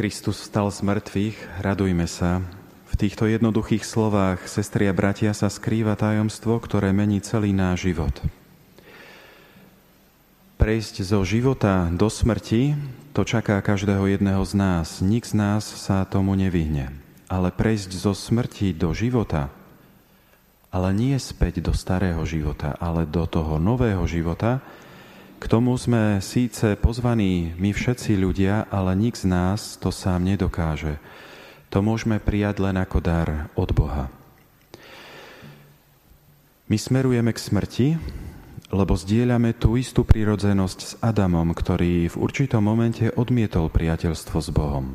Kristus vstal z mŕtvych, radujme sa. V týchto jednoduchých slovách, sestri a bratia, sa skrýva tajomstvo, ktoré mení celý náš život. Prejsť zo života do smrti, to čaká každého jedného z nás. Nik z nás sa tomu nevyhne. Ale prejsť zo smrti do života, ale nie späť do starého života, ale do toho nového života, k tomu sme síce pozvaní my všetci ľudia, ale nik z nás to sám nedokáže. To môžeme prijať len ako dar od Boha. My smerujeme k smrti, lebo zdieľame tú istú prírodzenosť s Adamom, ktorý v určitom momente odmietol priateľstvo s Bohom.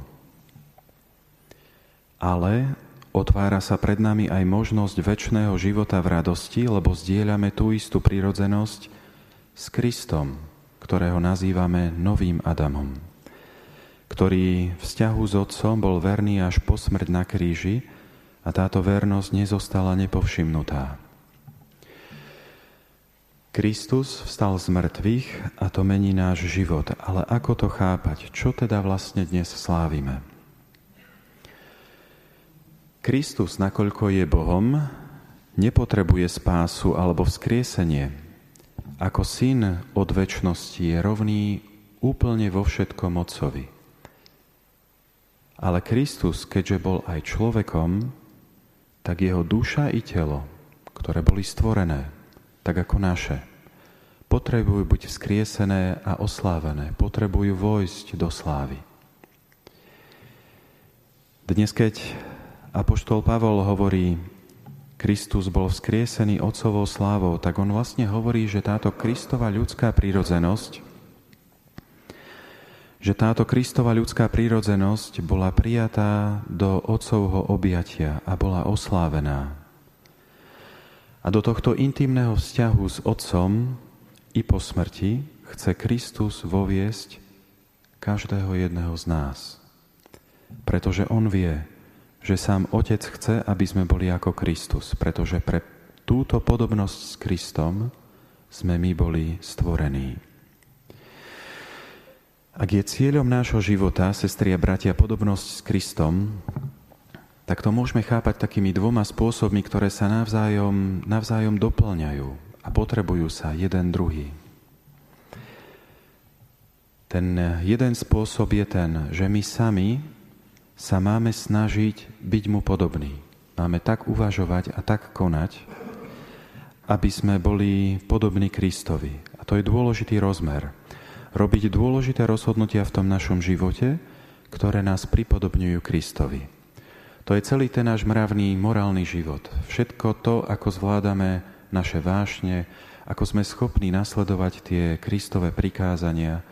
Ale otvára sa pred nami aj možnosť väčšného života v radosti, lebo zdieľame tú istú prírodzenosť s Kristom, ktorého nazývame novým Adamom, ktorý vzťahu s Otcom bol verný až po smrť na kríži a táto vernosť nezostala nepovšimnutá. Kristus vstal z mŕtvych a to mení náš život. Ale ako to chápať? Čo teda vlastne dnes slávime? Kristus, nakoľko je Bohom, nepotrebuje spásu alebo vzkriesenie, ako syn od väčšnosti je rovný úplne vo všetkom Otcovi. Ale Kristus, keďže bol aj človekom, tak jeho duša i telo, ktoré boli stvorené, tak ako naše, potrebujú byť vzkriesené a oslávené, potrebujú vojsť do slávy. Dnes, keď Apoštol Pavol hovorí, Kristus bol vzkriesený Otcovou slávou, tak on vlastne hovorí, že táto Kristova ľudská prírodzenosť, že táto Kristova ľudská prírodzenosť bola prijatá do Otcovho objatia a bola oslávená. A do tohto intimného vzťahu s Otcom i po smrti chce Kristus voviesť každého jedného z nás. Pretože On vie, že sám Otec chce, aby sme boli ako Kristus, pretože pre túto podobnosť s Kristom sme my boli stvorení. Ak je cieľom nášho života, sestri a bratia, podobnosť s Kristom, tak to môžeme chápať takými dvoma spôsobmi, ktoré sa navzájom, navzájom doplňajú a potrebujú sa jeden druhý. Ten jeden spôsob je ten, že my sami sa máme snažiť byť mu podobný. Máme tak uvažovať a tak konať, aby sme boli podobní Kristovi. A to je dôležitý rozmer. Robiť dôležité rozhodnutia v tom našom živote, ktoré nás pripodobňujú Kristovi. To je celý ten náš mravný morálny život. Všetko to, ako zvládame naše vášne, ako sme schopní nasledovať tie Kristové prikázania,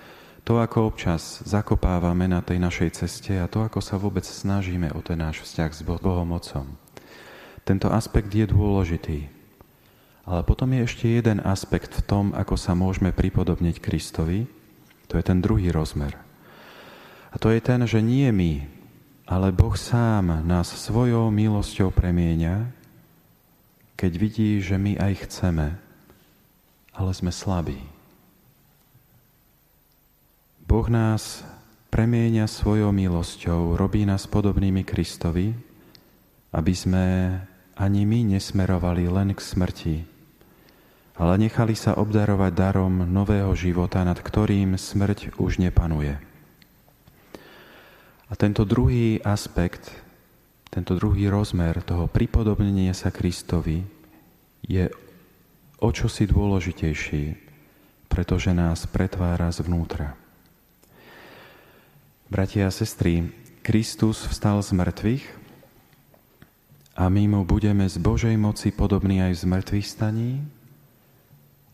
to, ako občas zakopávame na tej našej ceste a to, ako sa vôbec snažíme o ten náš vzťah s Bohom Otcom. Tento aspekt je dôležitý. Ale potom je ešte jeden aspekt v tom, ako sa môžeme pripodobniť Kristovi. To je ten druhý rozmer. A to je ten, že nie my, ale Boh sám nás svojou milosťou premieňa, keď vidí, že my aj chceme, ale sme slabí. Boh nás premieňa svojou milosťou, robí nás podobnými Kristovi, aby sme ani my nesmerovali len k smrti, ale nechali sa obdarovať darom nového života, nad ktorým smrť už nepanuje. A tento druhý aspekt, tento druhý rozmer toho pripodobnenia sa Kristovi je o čosi dôležitejší, pretože nás pretvára zvnútra. Bratia a sestry, Kristus vstal z mŕtvych a my mu budeme z Božej moci podobní aj v zmrtvých staní,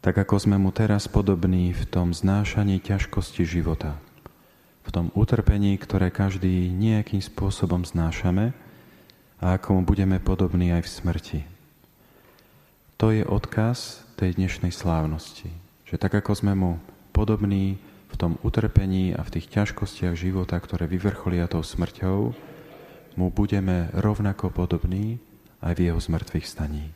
tak ako sme mu teraz podobní v tom znášaní ťažkosti života, v tom utrpení, ktoré každý nejakým spôsobom znášame a ako mu budeme podobní aj v smrti. To je odkaz tej dnešnej slávnosti, že tak ako sme mu podobní v tom utrpení a v tých ťažkostiach života, ktoré vyvrcholia tou smrťou, mu budeme rovnako podobní aj v jeho zmrtvých staní.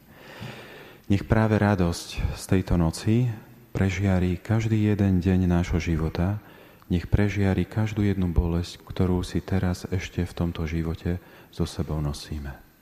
Nech práve radosť z tejto noci prežiarí každý jeden deň nášho života, nech prežiari každú jednu bolesť, ktorú si teraz ešte v tomto živote so sebou nosíme.